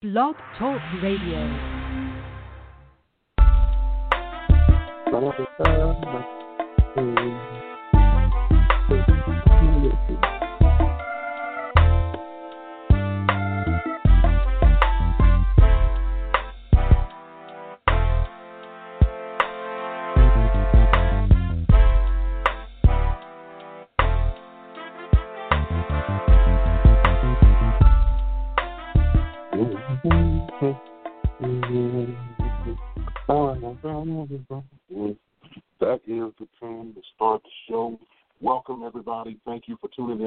Blog Talk Radio.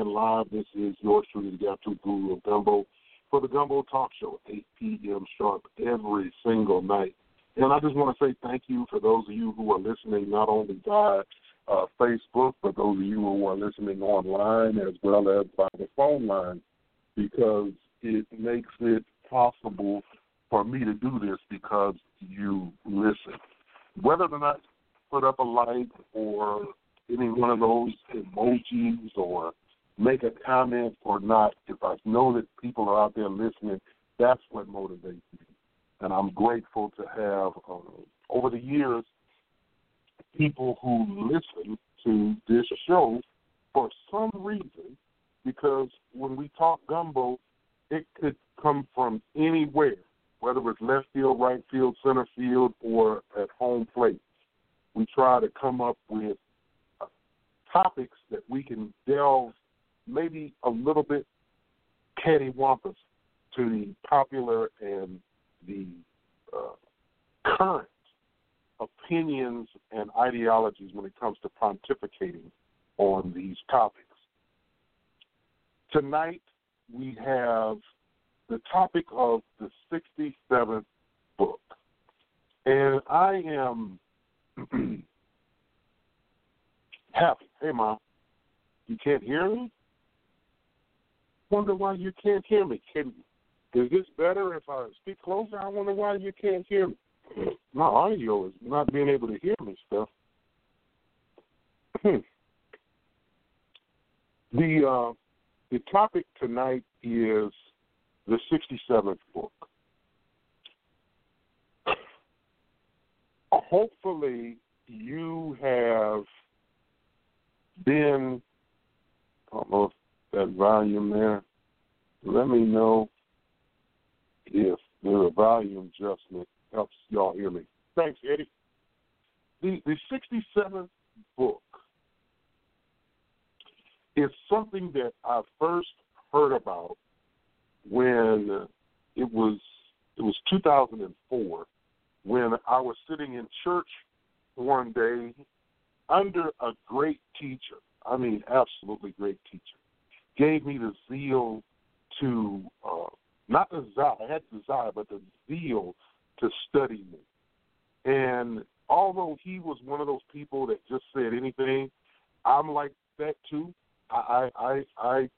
In live. This is yours truly, the Gap Guru of Gumbo, for the Gumbo Talk Show, 8 p.m. sharp every single night. And I just want to say thank you for those of you who are listening not only via uh, Facebook, but those of you who are listening online as well as by the phone line, because it makes it possible for me to do this because you listen. Whether or not put up a like or any one of those emojis or make a comment or not, if I know that people are out there listening, that's what motivates me. And I'm grateful to have, uh, over the years, people who listen to this show for some reason, because when we talk gumbo, it could come from anywhere, whether it's left field, right field, center field, or at home plate. We try to come up with uh, topics that we can delve maybe a little bit cattywampus to the popular and the uh, current opinions and ideologies when it comes to pontificating on these topics. Tonight, we have the topic of the 67th book. And I am happy. Hey, Mom, you can't hear me? Wonder why you can't hear me. Can is this better if I speak closer? I wonder why you can't hear me. My audio is not being able to hear me stuff. Hmm. the uh, the topic tonight is the 67th book. Hopefully, you have been, I don't know if that volume there, let me know if a volume adjustment helps y'all hear me. Thanks, Eddie. The, the 67th book is something that I first heard about when it was it was 2004 when I was sitting in church one day under a great teacher. I mean, absolutely great teacher. Gave me the zeal to uh, not the desire, I had desire, but the zeal to study me. And although he was one of those people that just said anything, I'm like that too. I, I, I, I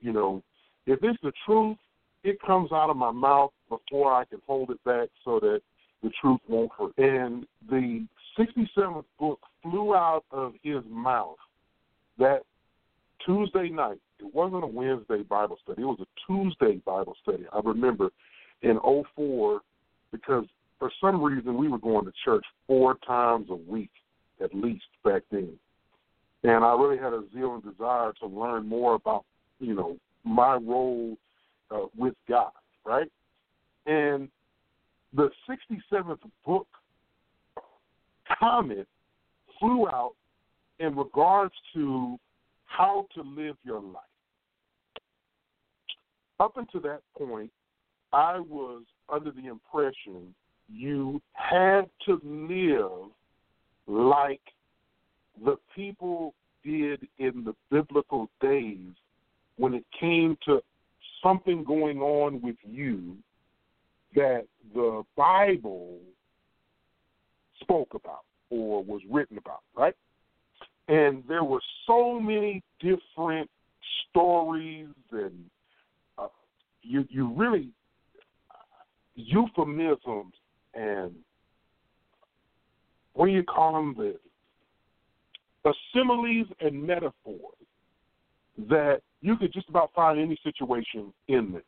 you know, if it's the truth, it comes out of my mouth before I can hold it back so that the truth won't hurt. And the 67th book flew out of his mouth that Tuesday night. It wasn't a Wednesday Bible study. It was a Tuesday Bible study. I remember in 04 because for some reason we were going to church four times a week at least back then. And I really had a zeal and desire to learn more about, you know, my role uh, with God, right? And the 67th book comment flew out in regards to how to live your life. Up until that point, I was under the impression you had to live like the people did in the biblical days when it came to something going on with you that the Bible spoke about or was written about, right? And there were so many different stories, and you you really euphemisms and what do you call them? The, the similes and metaphors that you could just about find any situation in them.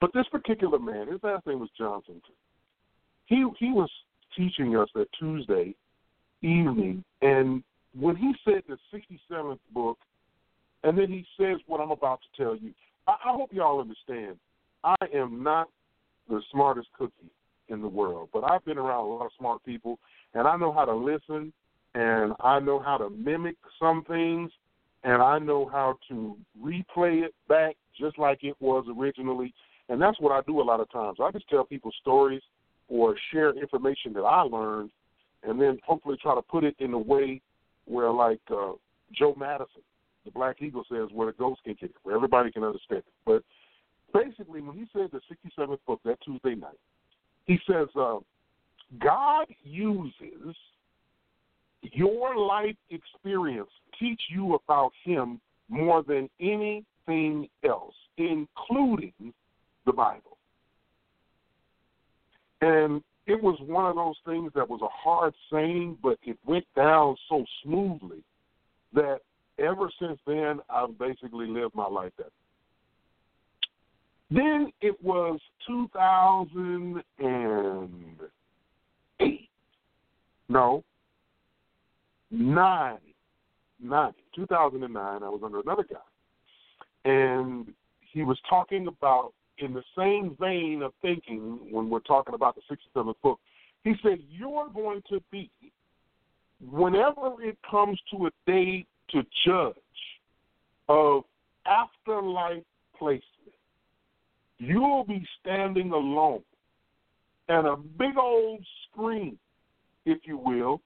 But this particular man, his last name was Johnson. He he was teaching us that Tuesday evening, and when he said the 67th book, and then he says what I'm about to tell you, I, I hope y'all understand. I am not the smartest cookie in the world, but I've been around a lot of smart people, and I know how to listen, and I know how to mimic some things, and I know how to replay it back just like it was originally. And that's what I do a lot of times. I just tell people stories or share information that I learned, and then hopefully try to put it in a way where, like uh, Joe Madison, the Black Eagle says, where the ghost can get it, where everybody can understand it. But basically, when he said the 67th book that Tuesday night, he says, uh, God uses your life experience teach you about him more than anything else, including the Bible. And it was one of those things that was a hard saying, but it went down so smoothly that ever since then, I've basically lived my life that. Then it was 2008. No, nine, nine, 2009. I was under another guy, and he was talking about in the same vein of thinking when we're talking about the 67th book. He said, You're going to be, whenever it comes to a day to judge of afterlife placement, you'll be standing alone and a big old screen, if you will,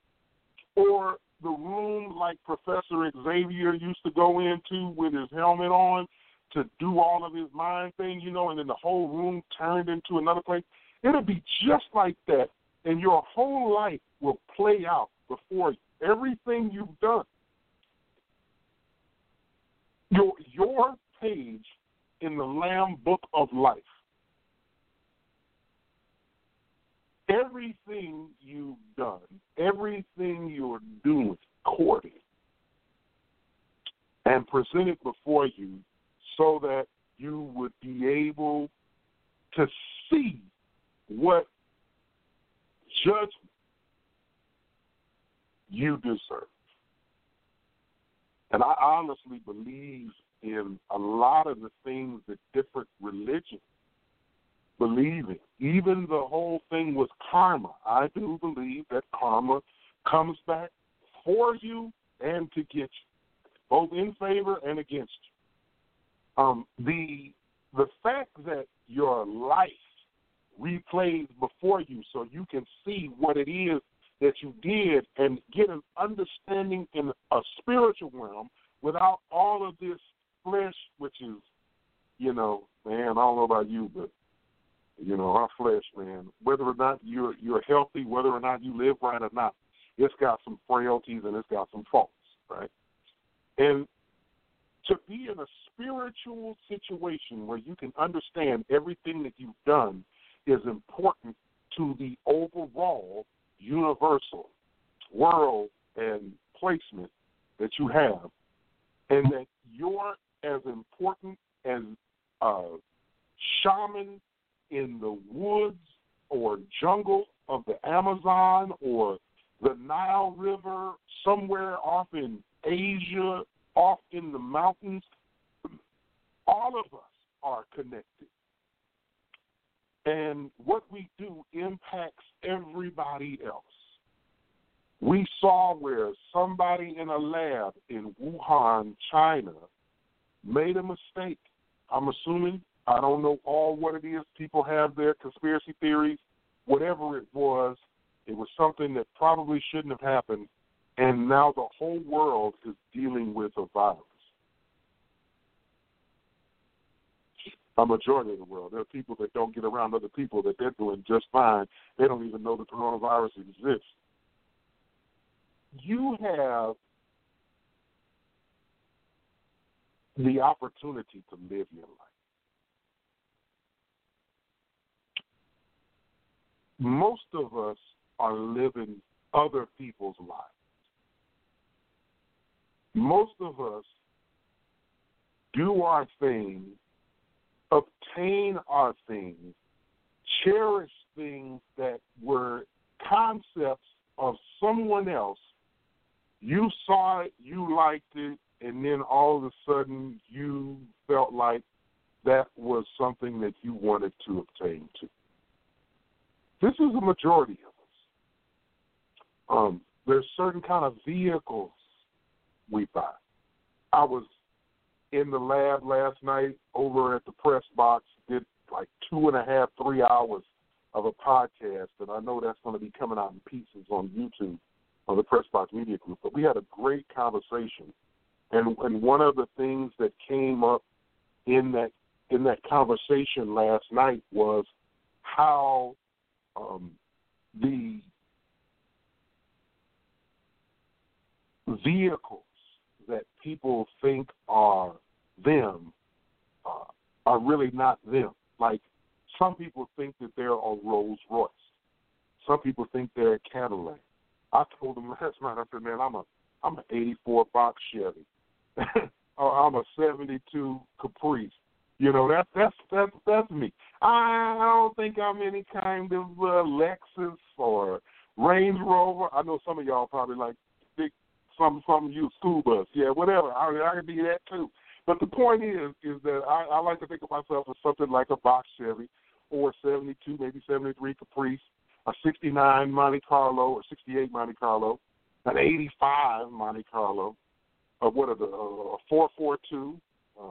or the room like Professor Xavier used to go into with his helmet on to do all of his mind thing, you know, and then the whole room turned into another place. It'll be just like that, and your whole life will play out before you. Everything you've done. Your your page in the Lamb Book of Life. Everything you've done, everything you're doing, courting, and presented before you so that you would be able to see what judgment you deserve. And I honestly believe in a lot of the things that different religions believe in. Even the whole thing with karma. I do believe that karma comes back for you and to get you, both in favor and against you. Um, the the fact that your life replays before you so you can see what it is that you did and get an understanding in a spiritual realm without all of this flesh, which is, you know, man, I don't know about you, but you know, our flesh, man, whether or not you're you're healthy, whether or not you live right or not, it's got some frailties and it's got some faults, right? And to be in a spiritual situation where you can understand everything that you've done is important to the overall universal world and placement that you have, and that you're as important as a shaman in the woods or jungle of the Amazon or the Nile River somewhere off in Asia, off in the mountains. All of us are connected. And what we do impacts everybody else. We saw where somebody in a lab in Wuhan, China, made a mistake. I'm assuming, I don't know all what it is. People have their conspiracy theories. Whatever it was, it was something that probably shouldn't have happened. And now the whole world is dealing with a virus. A majority of the world. There are people that don't get around other people that they're doing just fine. They don't even know the coronavirus exists you have the opportunity to live your life. Most of us are living other people's lives. Most of us do our thing obtain our things, cherish things that were concepts of someone else. You saw it, you liked it, and then all of a sudden you felt like that was something that you wanted to obtain too. This is a majority of us. Um, there's certain kind of vehicles we buy. I was in the lab last night over at the press box, did like two and a half, three hours of a podcast, and I know that's going to be coming out in pieces on YouTube on the Press Box Media Group. But we had a great conversation, and and one of the things that came up in that in that conversation last night was how um, the vehicles that people think are them uh, are really not them. Like some people think that they're a Rolls Royce. Some people think they're a Cadillac. I told them last night. I said, "Man, I'm a I'm an '84 box Chevy, or I'm a '72 Caprice. You know, that's that's that's that's me. I don't think I'm any kind of uh, Lexus or Range Rover. I know some of y'all probably like big some some you school bus. Yeah, whatever. I I can be that too. But the point is is that I, I like to think of myself as something like a box Chevy or 72, maybe 73 Caprice, a 69 Monte Carlo or 68 Monte Carlo, an 85 Monte Carlo, or what are the uh, 442. Uh,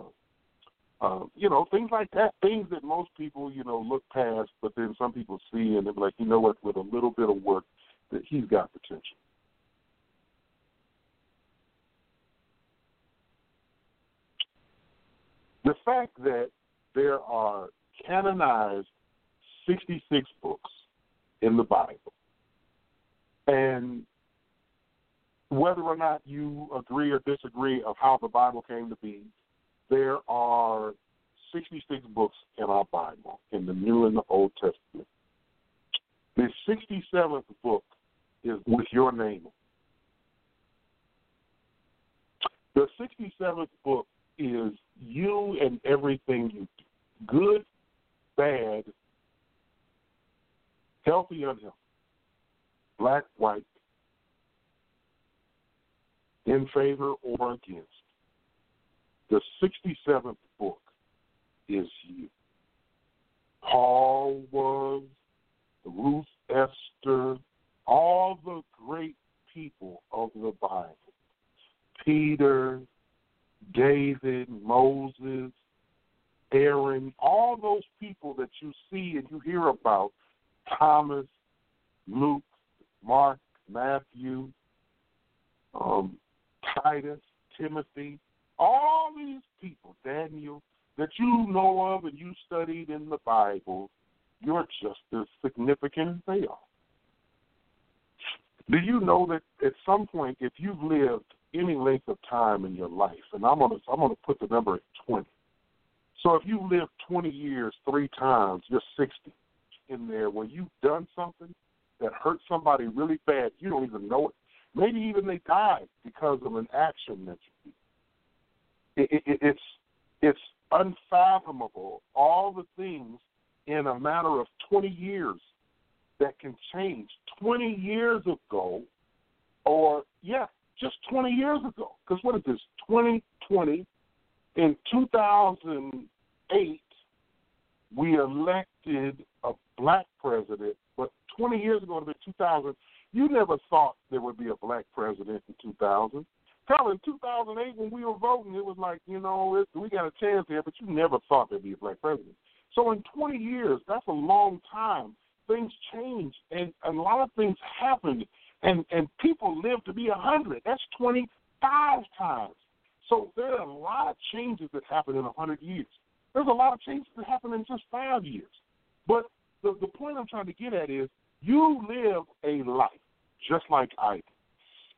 uh, you know, things like that, things that most people, you know, look past, but then some people see and they're like, you know what, with a little bit of work, that he's got potential. The fact that there are canonized 66 books in the Bible, and whether or not you agree or disagree of how the Bible came to be, there are 66 books in our Bible, in the New and the Old Testament. The 67th book is with your name. The 67th book and everything you do good, bad, healthy, unhealthy, black, white, in favor or against. The 67th book is you. Paul was, Ruth Esther, all the great people of the Bible. Peter, David, Moses, Aaron, all those people that you see and you hear about, Thomas, Luke, Mark, Matthew, um, Titus, Timothy, all these people, Daniel, that you know of and you studied in the Bible, you're just as significant as they are. Do you know that at some point, if you've lived any length of time in your life, and I'm gonna I'm gonna put the number at twenty. So if you live twenty years three times, you're sixty in there where you've done something that hurt somebody really bad, you don't even know it. Maybe even they died because of an action that you did. It, it, it's it's unfathomable all the things in a matter of 20 years that can change. 20 years ago, or yeah, just 20 years ago. Because what is this? 2020. In 2008, we elected a black president, but 20 years ago, in 2000, you never thought there would be a black president in 2000. Hell, in 2008, when we were voting, it was like, you know, we got a chance here, but you never thought there'd be a black president. So in 20 years, that's a long time. Things change, and, a lot of things happened and and people live to be a hundred. That's twenty five times. So there are a lot of changes that happen in a hundred years. There's a lot of changes that happen in just five years. But the the point I'm trying to get at is you live a life just like I do.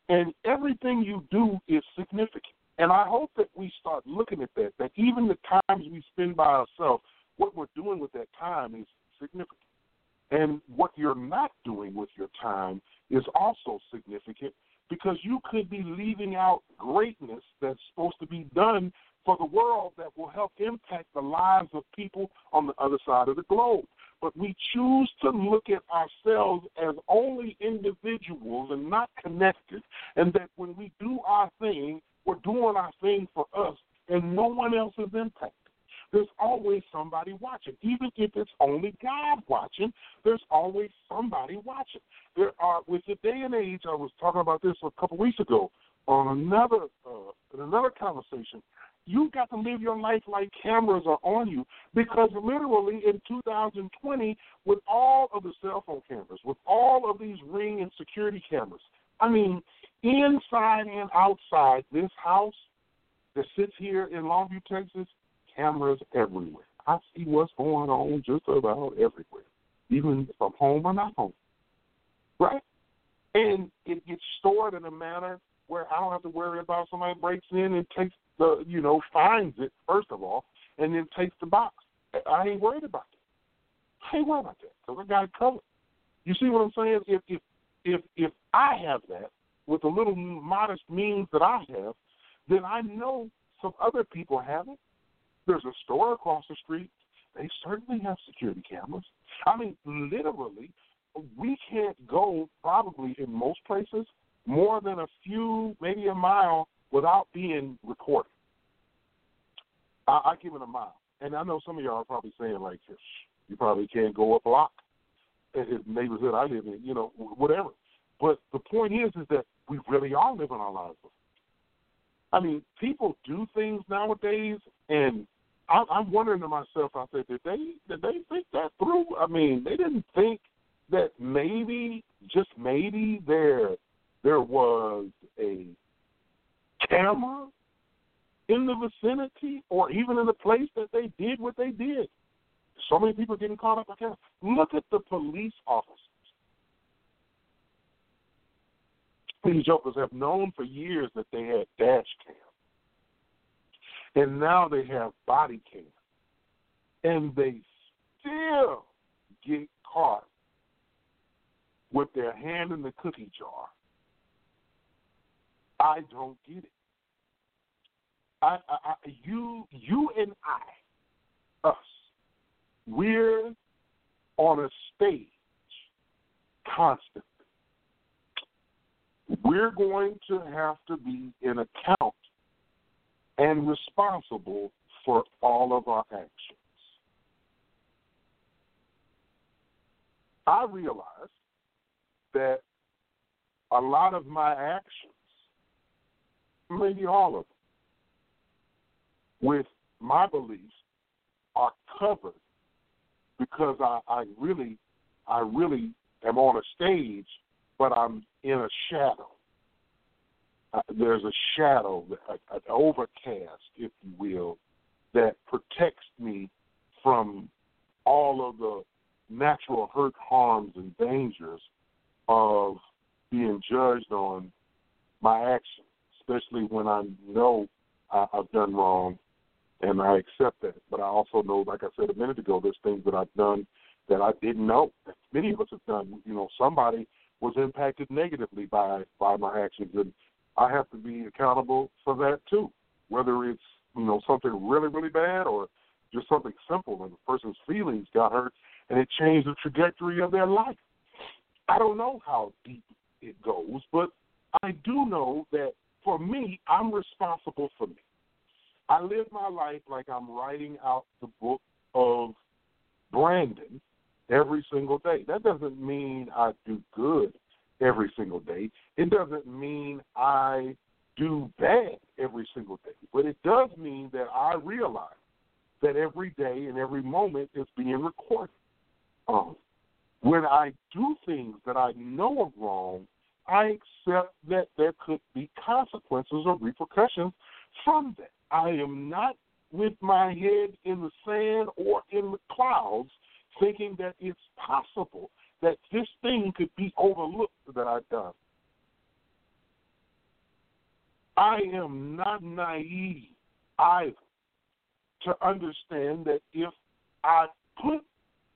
And everything you do is significant. And I hope that we start looking at that, that even the times we spend by ourselves, what we're doing with that time is significant. And what you're not doing with your time is also significant because you could be leaving out greatness that's supposed to be done for the world that will help impact the lives of people on the other side of the globe. But we choose to look at ourselves as only individuals and not connected, and that when we do our thing, we're doing our thing for us, and no one else is impacted. There's always somebody watching. Even if it's only God watching, there's always somebody watching. There are with the day and age. I was talking about this a couple weeks ago on another uh, in another conversation. You've got to live your life like cameras are on you because literally in 2020, with all of the cell phone cameras, with all of these ring and security cameras, I mean, inside and outside this house that sits here in Longview, Texas, cameras everywhere. I see what's going on just about everywhere, even from home or not home. Right? And it gets stored in a manner where I don't have to worry about somebody breaks in and takes the, you know, finds it first of all, and then takes the box. I ain't worried about that. I ain't worried about that because I got it covered. You see what I'm saying? If if if if I have that with the little modest means that I have, then I know some other people have it. There's a store across the street. They certainly have security cameras. I mean, literally, we can't go probably in most places more than a few, maybe a mile, without being recorded. I, I give it a mile, and I know some of y'all are probably saying like, you probably can't go a block in the neighborhood I live in, you know, whatever. But the point is, is that we really are living our lives. I mean, people do things nowadays, and I, I'm wondering to myself. I said, did they did they think that through? I mean, they didn't think that maybe, just maybe, there there was a camera in the vicinity or even in the place that they did what they did. So many people getting caught up camera. Look at the police officers. These jokers have known for years that they had dash cams. And now they have body cams. And they still get caught with their hand in the cookie jar. I don't get it. I, I, I, you, you and I, us, we're on a stage constantly. We're going to have to be in account and responsible for all of our actions. I realize that a lot of my actions, maybe all of them, with my beliefs are covered because I, I really I really am on a stage, but I'm in a shadow. Uh, there's a shadow, an overcast, if you will, that protects me from all of the natural hurt, harms, and dangers of being judged on my actions, especially when I know I, I've done wrong and I accept that. But I also know, like I said a minute ago, there's things that I've done that I didn't know. Many of us have done. You know, somebody was impacted negatively by by my actions, and I have to be accountable for that too. Whether it's you know something really really bad or just something simple, and the person's feelings got hurt, and it changed the trajectory of their life. I don't know how deep it goes, but I do know that for me, I'm responsible for me. I live my life like I'm writing out the book of Brandon every single day. That doesn't mean I do good every single day. It doesn't mean I do bad every single day. But it does mean that I realize that every day and every moment is being recorded. Um, when I do things that I know are wrong, I accept that there could be consequences or repercussions from that. I am not with my head in the sand or in the clouds thinking that it's possible that this thing could be overlooked that I've done. I am not naive either to understand that if I put,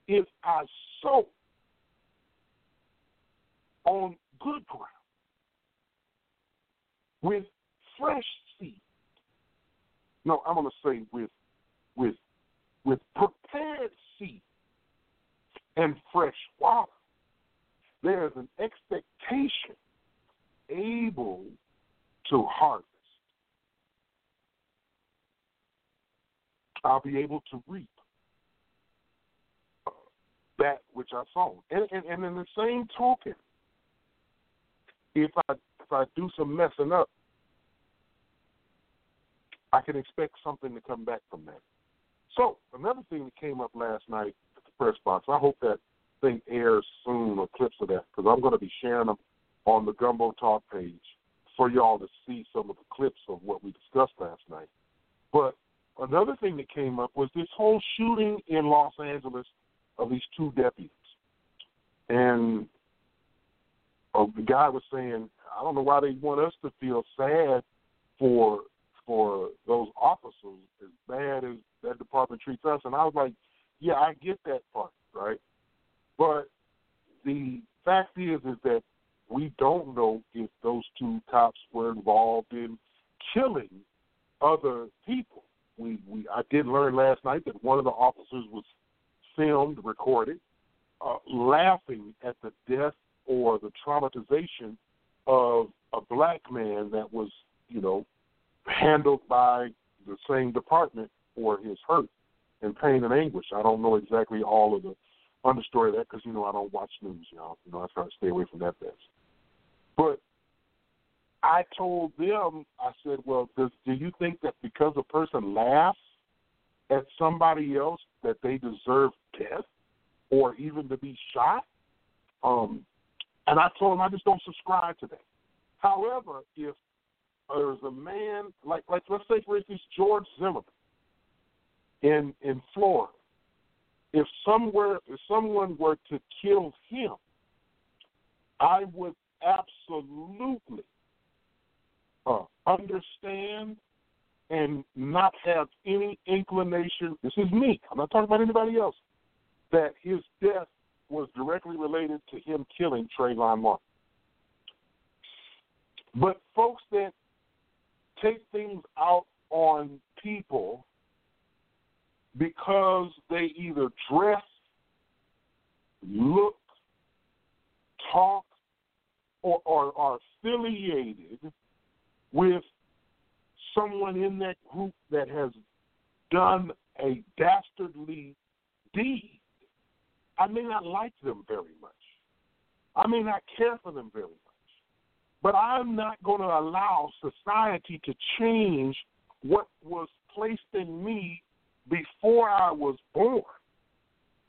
if I sow on good ground with fresh seed, no, I'm going to say with with with prepared seed and fresh water. There is an expectation able to harvest. I'll be able to reap uh, that which I sown. And, and, and in the same token, if I if I do some messing up, I can expect something to come back from that. So another thing that came up last night at the press box. I hope that thing airs soon or clips of that because I'm going to be sharing them on the Gumbo Talk page for y'all to see some of the clips of what we discussed last night. But another thing that came up was this whole shooting in Los Angeles of these two deputies. And uh, the guy was saying, I don't know why they want us to feel sad for for those officers as bad as that department treats us. And I was like, yeah, I get that part, right? But the fact is, is that we don't know if those two cops were involved in killing other people. We, we I did learn last night that one of the officers was filmed, recorded, uh, laughing at the death or the traumatization of a black man that was, you know, handled by the same department for his hurt and pain and anguish. I don't know exactly all of the understory of that because you know I don't watch news, y'all. You know I try to stay away from that mess. But I told them, I said, well, does, do you think that because a person laughs at somebody else that they deserve death or even to be shot? Um, and I told them I just don't subscribe to that. However, if there's a man like like let's say for instance George Zimmerman in in Florida, if somewhere if someone were to kill him, I would absolutely uh, understand and not have any inclination. This is me. I'm not talking about anybody else. That his death was directly related to him killing Trayvon Martin. But folks that take things out on people because they either dress, look, talk, or, or are affiliated with someone in that group that has done a dastardly deed, I may not like them very much. I may not care for them very much. But I'm not going to allow society to change what was placed in me before I was born,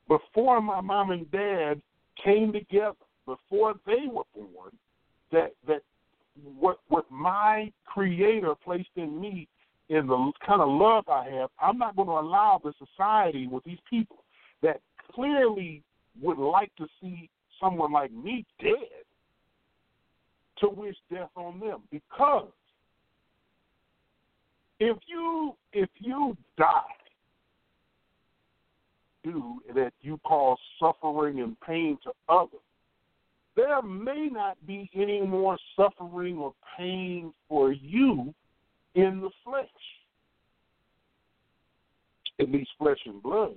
before my mom and dad came together, before they were born, that that what what my creator placed in me in the kind of love I have, I'm not going to allow the society with these people that clearly would like to see someone like me dead to wish death on them. Because if you if you die do that you cause suffering and pain to others there may not be any more suffering or pain for you in the flesh. At least flesh and blood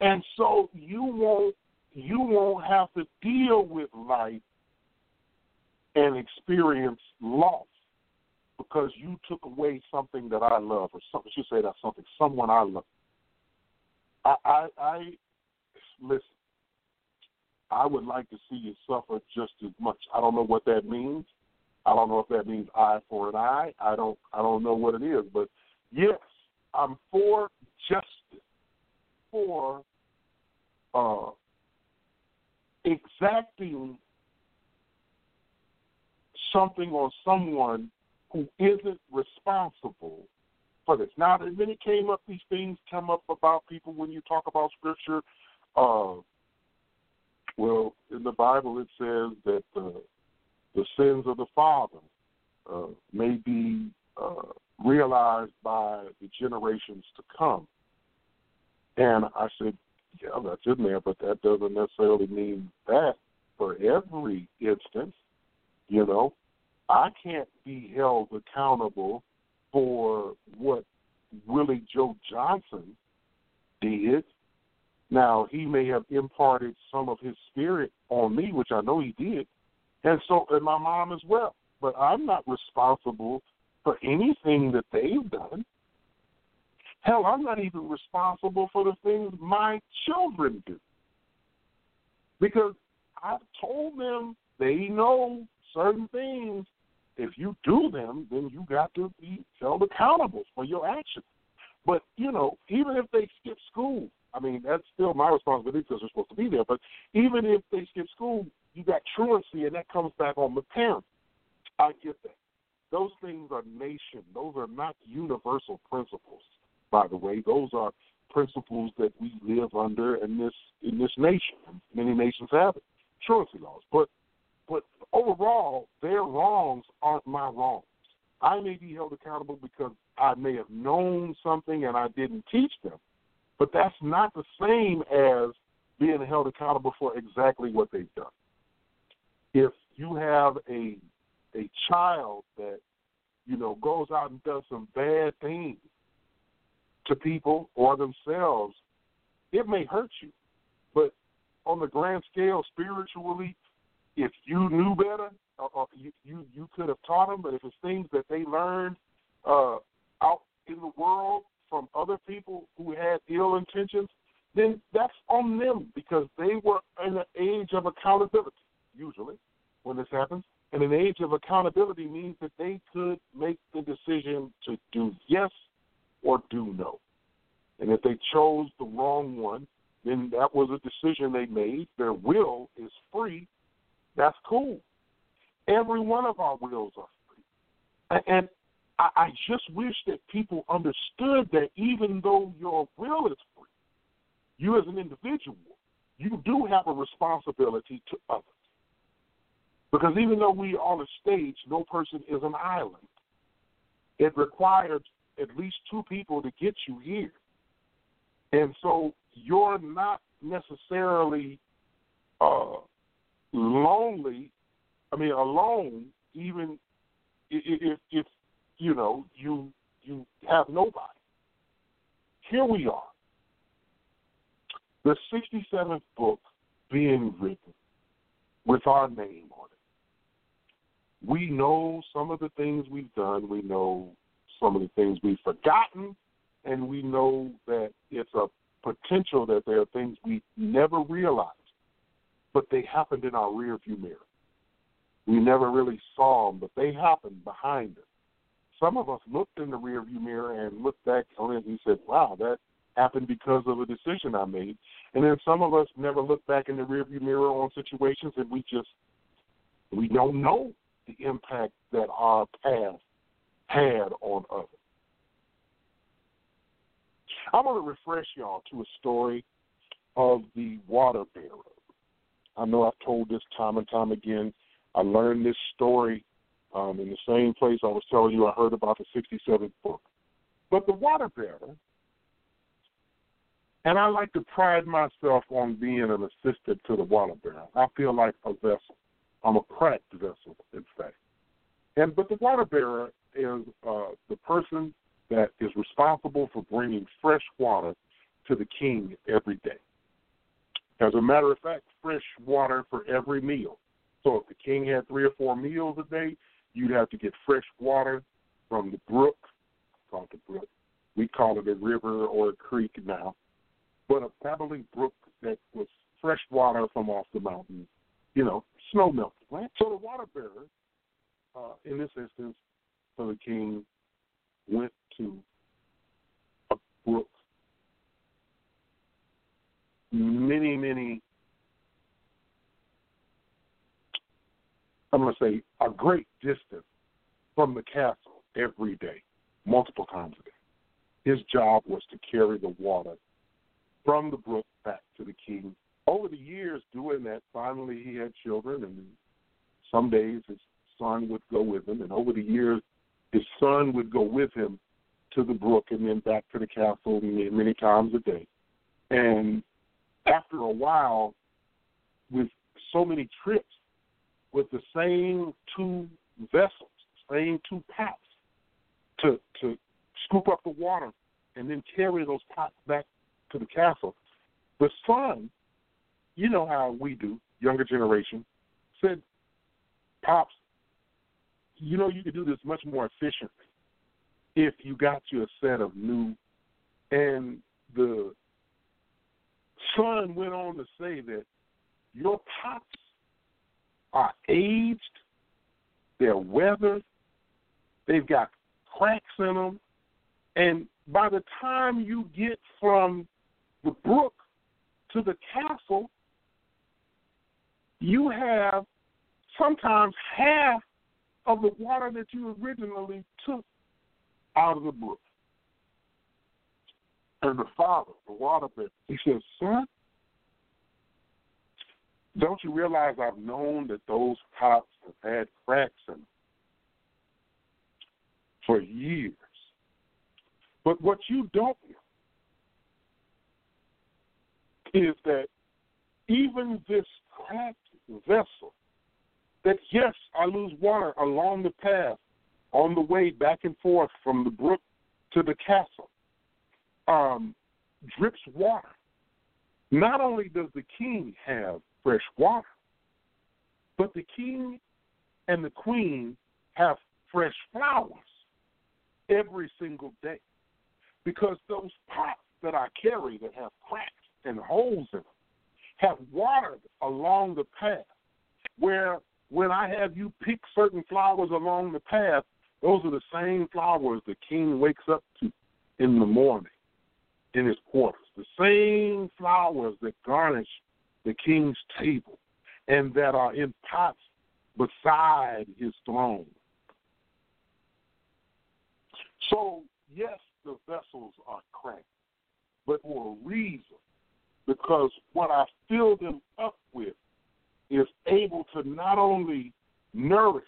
and so you won't you won't have to deal with life and experience loss because you took away something that I love, or something. Should say that something, someone I love. I, I, I listen. I would like to see you suffer just as much. I don't know what that means. I don't know if that means eye for an eye. I don't. I don't know what it is. But yes, I'm for justice, for uh, exacting something or someone who isn't responsible for this. Now, when it came up, these things come up about people when you talk about scripture. Uh, well, in the Bible, it says that uh, the sins of the father uh, may be uh, realized by the generations to come. And I said, yeah, that's in there, but that doesn't necessarily mean that for every instance. You know, I can't be held accountable for what Willie Joe Johnson did. Now he may have imparted some of his spirit on me, which I know he did, and so and my mom as well. But I'm not responsible for anything that they've done. Hell, I'm not even responsible for the things my children do. Because I've told them they know certain things. If you do them, then you got to be held accountable for your actions. But, you know, even if they skip school, I mean, that's still my responsibility because they're supposed to be there. But even if they skip school, you got truancy, and that comes back on the parents. I get that. Those things are nation. Those are not universal principles, by the way. Those are principles that we live under in this in this nation. Many nations have it. Truancy laws. But but overall, their wrongs aren't my wrongs. I may be held accountable because I may have known something and I didn't teach them. But that's not the same as being held accountable for exactly what they've done. If you have a a child that you know goes out and does some bad things to people or themselves, it may hurt you. But on the grand scale, spiritually, if you knew better, or you, you you could have taught them. But if it's things that they learned uh, out in the world from other people who had ill intentions, then that's on them because they were in an age of accountability. Usually, when this happens, and an age of accountability means that they could make the decision to do yes or do no. And if they chose the wrong one, then that was a decision they made. Their will is free. That's cool. Every one of our wills are free. And I just wish that people understood that even though your will is free, you as an individual, you do have a responsibility to others. Because even though we are on a stage, no person is an island. It requires at least two people to get you here. And so you're not necessarily uh, lonely, I mean, alone, even if, if, you know, you you have nobody. Here we are. The 67th book being written with our name on it. We know some of the things we've done. We know of the things we've forgotten and we know that it's a potential that there are things we never realized, but they happened in our rearview mirror. We never really saw them, but they happened behind us. Some of us looked in the rearview mirror and looked back on it and said, "Wow, that happened because of a decision I made." And then some of us never looked back in the rearview mirror on situations and we just we don't know the impact that our past had on others. I'm going to refresh y'all to a story of the water bearer. I know I've told this time and time again. I learned this story um, in the same place I was telling you I heard about the 67th book. But the water bearer, and I like to pride myself on being an assistant to the water bearer. I feel like a vessel. I'm a cracked vessel, in fact. And but the water bearer is uh, the person that is responsible for bringing fresh water to the king every day. As a matter of fact, fresh water for every meal. So if the king had three or four meals a day, you'd have to get fresh water from the brook, called the brook. We call it a river or a creek now, but a babbling brook that was fresh water from off the mountain, you know, snow melted, right? So the water bearer, uh, in this instance, for the king, went to a brook many, many, I'm going to say a great distance from the castle every day, multiple times a day. His job was to carry the water from the brook back to the king. Over the years doing that, finally he had children, and some days his son would go with him, and over the years his son would go with him to the brook and then back to the castle many, times a day. And after a while, with so many trips with the same two vessels, the same two pots, to to scoop up the water and then carry those pots back to the castle. The son, you know how we do, younger generation, said, Pops, you know you could do this much more efficiently if you got you a set of new and the son went on to say that your pots are aged, they're weathered, they've got cracks in them, and by the time you get from the brook to the castle, you have sometimes half of the water that you originally took out of the brook. And the father, the waterbed, he says, Son, don't you realize I've known that those pots have had cracks in them for years? But what you don't know is that even this cracked vessel, that yes, I lose water along the path on the way back and forth from the brook to the castle, um, drips water. Not only does the king have fresh water, but the king and the queen have fresh flowers every single day. Because those pots that I carry that have cracks and holes in them have watered along the path where when I have you pick certain flowers along the path, those are the same flowers the king wakes up to in the morning in his quarters. The same flowers that garnish the king's table and that are in pots beside his throne. So, yes, the vessels are cracked, but for a reason. Because what I fill them up with is able to not only nourish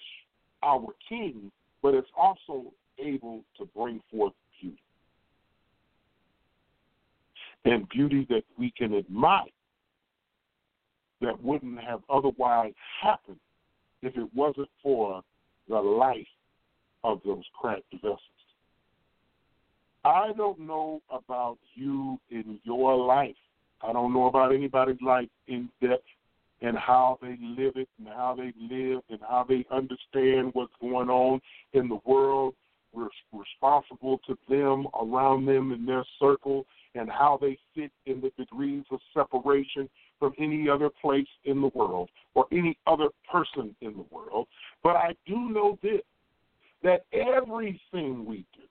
our king, but it's also able to bring forth beauty. And beauty that we can admire that wouldn't have otherwise happened if it wasn't for the life of those cracked vessels. I don't know about you in your life. I don't know about anybody's life in depth and how they live it and how they live and how they understand what's going on in the world. We're responsible to them, around them, in their circle, and how they fit in the degrees of separation from any other place in the world or any other person in the world. But I do know this that everything we do,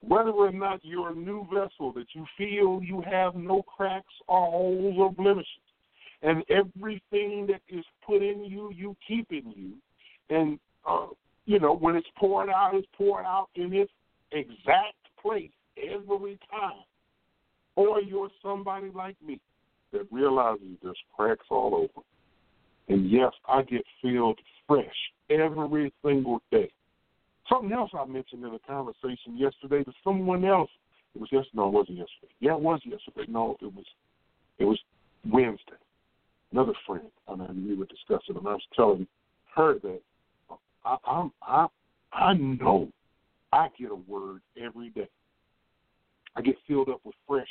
whether or not you're a new vessel, that you feel you have no cracks or holes or blemishes, and everything that is put in you, you keep in you. And, uh, you know, when it's poured out, it's poured out in its exact place every time. Or you're somebody like me that realizes there's cracks all over. And yes, I get filled fresh every single day. Something else I mentioned in a conversation yesterday to someone else. It was yesterday. No, it wasn't yesterday. Yeah, it was yesterday. No, it was. It was Wednesday another friend, and we were discussing, and I was telling her that I, I'm I I know I get a word every day. I get filled up with fresh.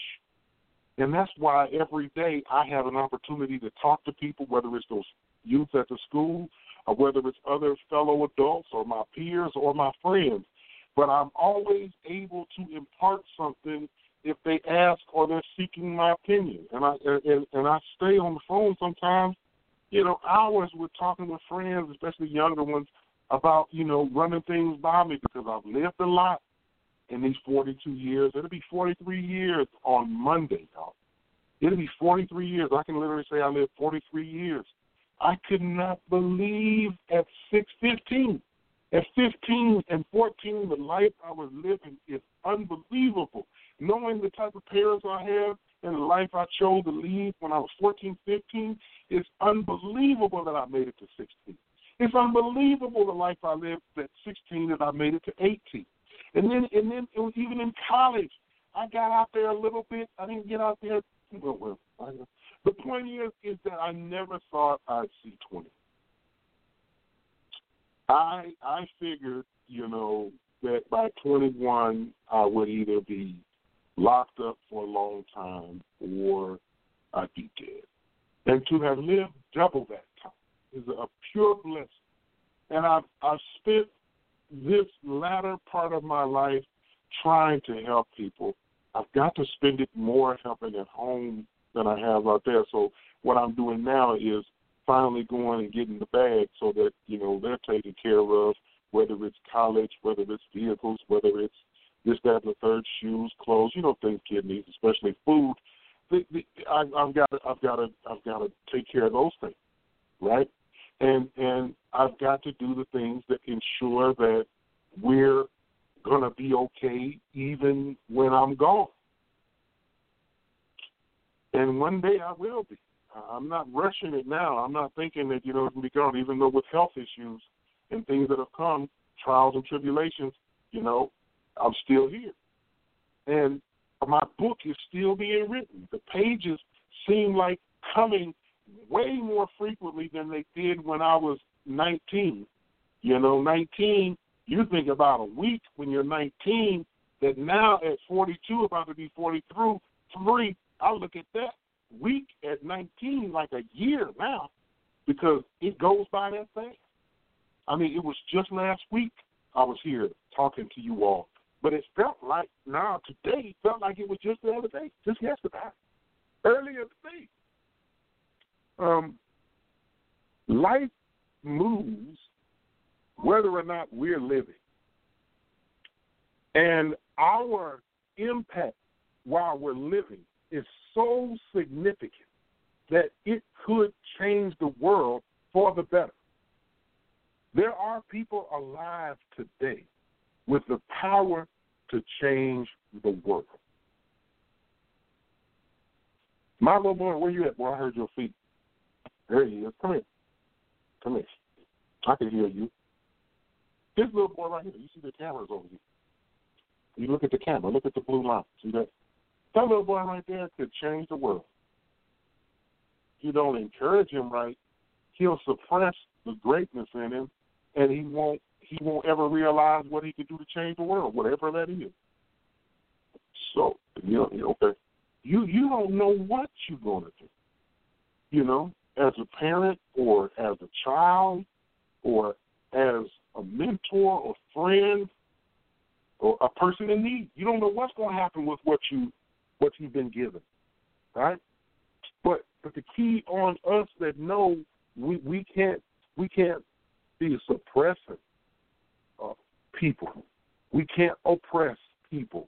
And that's why every day I have an opportunity to talk to people, whether it's those youth at the school or whether it's other fellow adults or my peers or my friends. But I'm always able to impart something if they ask or they're seeking my opinion. And I and, and I stay on the phone sometimes, you know, hours with talking with friends, especially younger ones, about you know running things by me because I've lived a lot in these 42 years. It'll be 43 years on Monday, y'all. It'll be 43 years. I can literally say I lived 43 years. I could not believe at 615 at 15 and 14, the life I was living is unbelievable. Knowing the type of parents I have and the life I chose to lead when I was 14, 15, it's unbelievable that I made it to 16. It's unbelievable the life I lived at 16 that I made it to 18. And then, and then even in college. I got out there a little bit. I didn't get out there. Well, well I, the point is, is that I never thought I'd see 20. I I figured, you know, that by 21 I would either be locked up for a long time, or be dead. And to have lived double that time is a pure blessing. And I've I've spent this latter part of my life trying to help people. I've got to spend it more helping at home than I have out there. So what I'm doing now is finally going and getting the bag so that you know they're taken care of, whether it's college, whether it's vehicles, whether it's this, that, and the third, shoes, clothes, you know, things kids need, especially food. The, the, I, I've got to, I've got to, I've got to take care of those things, right? And and I've got to do the things that ensure that we're gonna be okay even when I'm gone. And one day I will be. I'm not rushing it now. I'm not thinking that you know it can be gone, even though with health issues and things that have come, trials and tribulations, you know, I'm still here. And my book is still being written. The pages seem like coming way more frequently than they did when I was 19. You know, 19, you think about a week when you're 19, that now at 42, about to be 43, three, I look at that week at 19 like a year now because it goes by that fast. I mean, it was just last week I was here talking to you all, but it felt like now today felt like it was just the other day, just yesterday, earlier today. Um, life moves whether or not we're living, and our impact while we're living is so significant that it could change the world for the better. There are people alive today with the power to change the world. My little boy, where you at, boy? I heard your feet. There he is. Come here. Come here. I can hear you. This little boy right here, you see the cameras over here. You look at the camera, look at the blue line. See that? That little boy right there could change the world. You don't encourage him right, he'll suppress the greatness in him, and he won't he won't ever realize what he can do to change the world, whatever that is. So you know, okay, you you don't know what you're going to do. You know, as a parent or as a child or as a mentor or friend or a person in need. You don't know what's going to happen with what you what you've been given, right? But but the key on us that know we we can't we can't be suppressing people. We can't oppress people.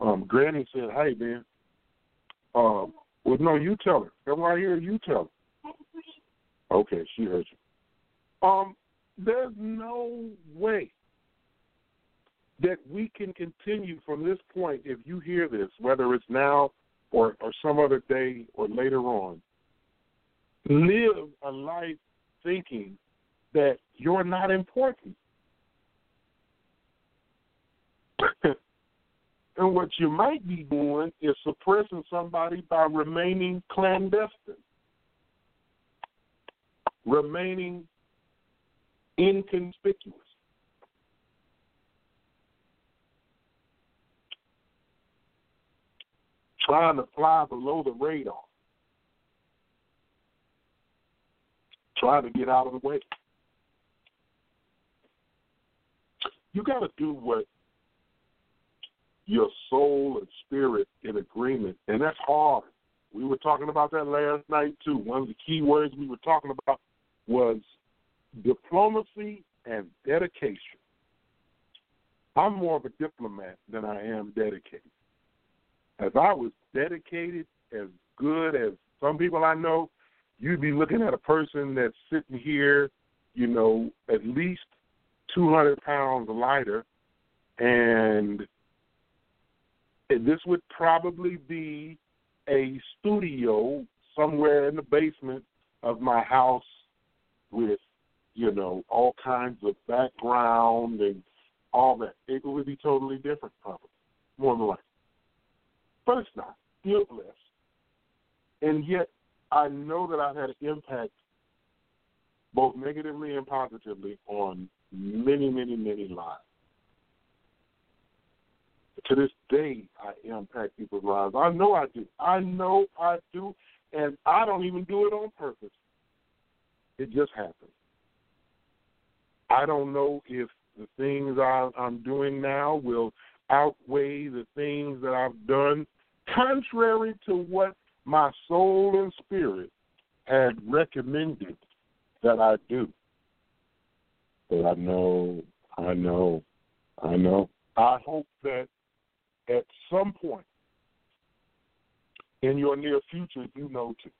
Um, Granny said, "Hey man, um, well no, you tell her. Come right here, you tell her." Okay, she heard you. Um, there's no way that we can continue from this point if you hear this, whether it's now or, or some other day or later on. Live a life thinking that you're not important. And what you might be doing is suppressing somebody by remaining clandestine, remaining inconspicuous. trying to fly below the radar, trying to get out of the way. You got to do what your soul and spirit in agreement, and that's hard. We were talking about that last night too. One of the key words we were talking about was diplomacy and dedication. I'm more of a diplomat than I am dedicated. If I was dedicated, as good as some people I know, you'd be looking at a person that's sitting here, you know, at least 200 pounds lighter, and this would probably be a studio somewhere in the basement of my house with, you know, all kinds of background and all that. It would be totally different, probably, more than likely. But it's not. Still blessed. And yet, I know that I've had an impact, both negatively and positively, on many, many, many lives. To this day, I impact people's lives. I know I do. I know I do, and I don't even do it on purpose. It just happens. I don't know if the things I, I'm doing now will outweigh the things that I've done, contrary to what my soul and spirit had recommended that I do. But I know, I know, I know. I hope that at some point in your near future you know to.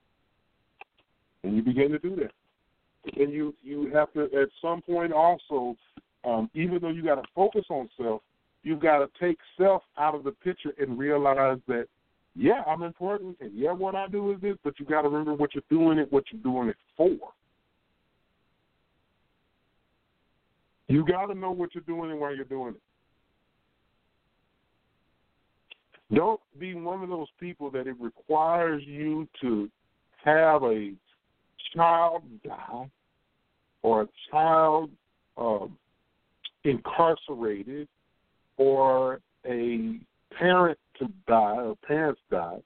And you begin to do that. And you you have to at some point also, um, even though you got to focus on self, you've got to take self out of the picture and realize that yeah, I'm important, and yeah, what I do is this, but you got to remember what you're doing it, what you're doing it for. You got to know what you're doing and why you're doing it. Don't be one of those people that it requires you to have a child die or a child um, incarcerated or a parent to die or parents die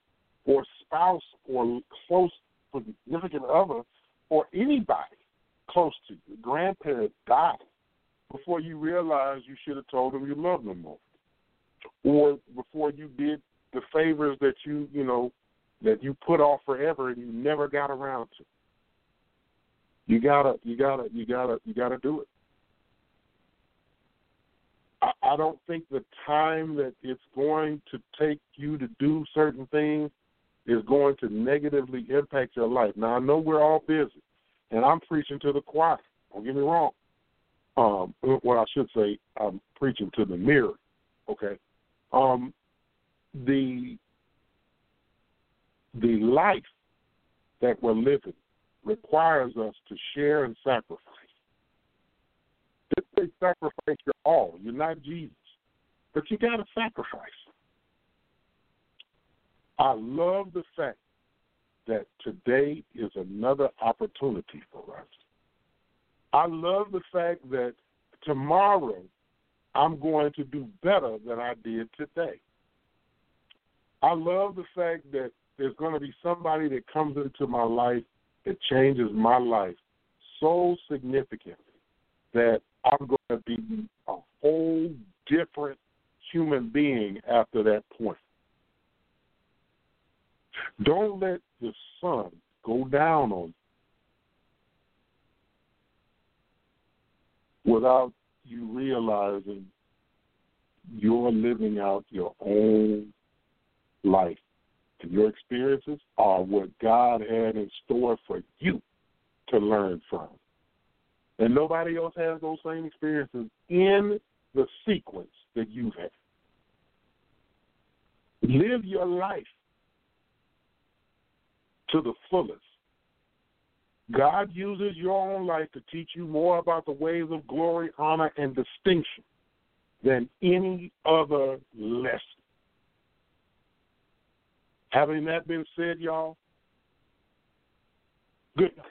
or spouse or close significant other or anybody close to you, grandparent die before you realize you should have told them you love them more or before you did the favors that you you know that you put off forever and you never got around to. You gotta, you gotta, you gotta, you gotta do it. I, I don't think the time that it's going to take you to do certain things is going to negatively impact your life. Now I know we're all busy, and I'm preaching to the choir. Don't get me wrong. Um, well, I should say I'm preaching to the mirror. Okay, um, the the life that we're living requires us to share and sacrifice. Just say sacrifice your all. You're not Jesus, but you got to sacrifice. I love the fact that today is another opportunity for us. I love the fact that tomorrow I'm going to do better than I did today. I love the fact that there's going to be somebody that comes into my life that changes my life so significantly that I'm going to be a whole different human being after that point. Don't let the sun go down on you without you realizing you're living out your own life. And your experiences are what God had in store for you to learn from. And nobody else has those same experiences in the sequence that you've had. Live your life to the fullest. God uses your own life to teach you more about the ways of glory, honor, and distinction than any other lesson. Having that been said, y'all, good night.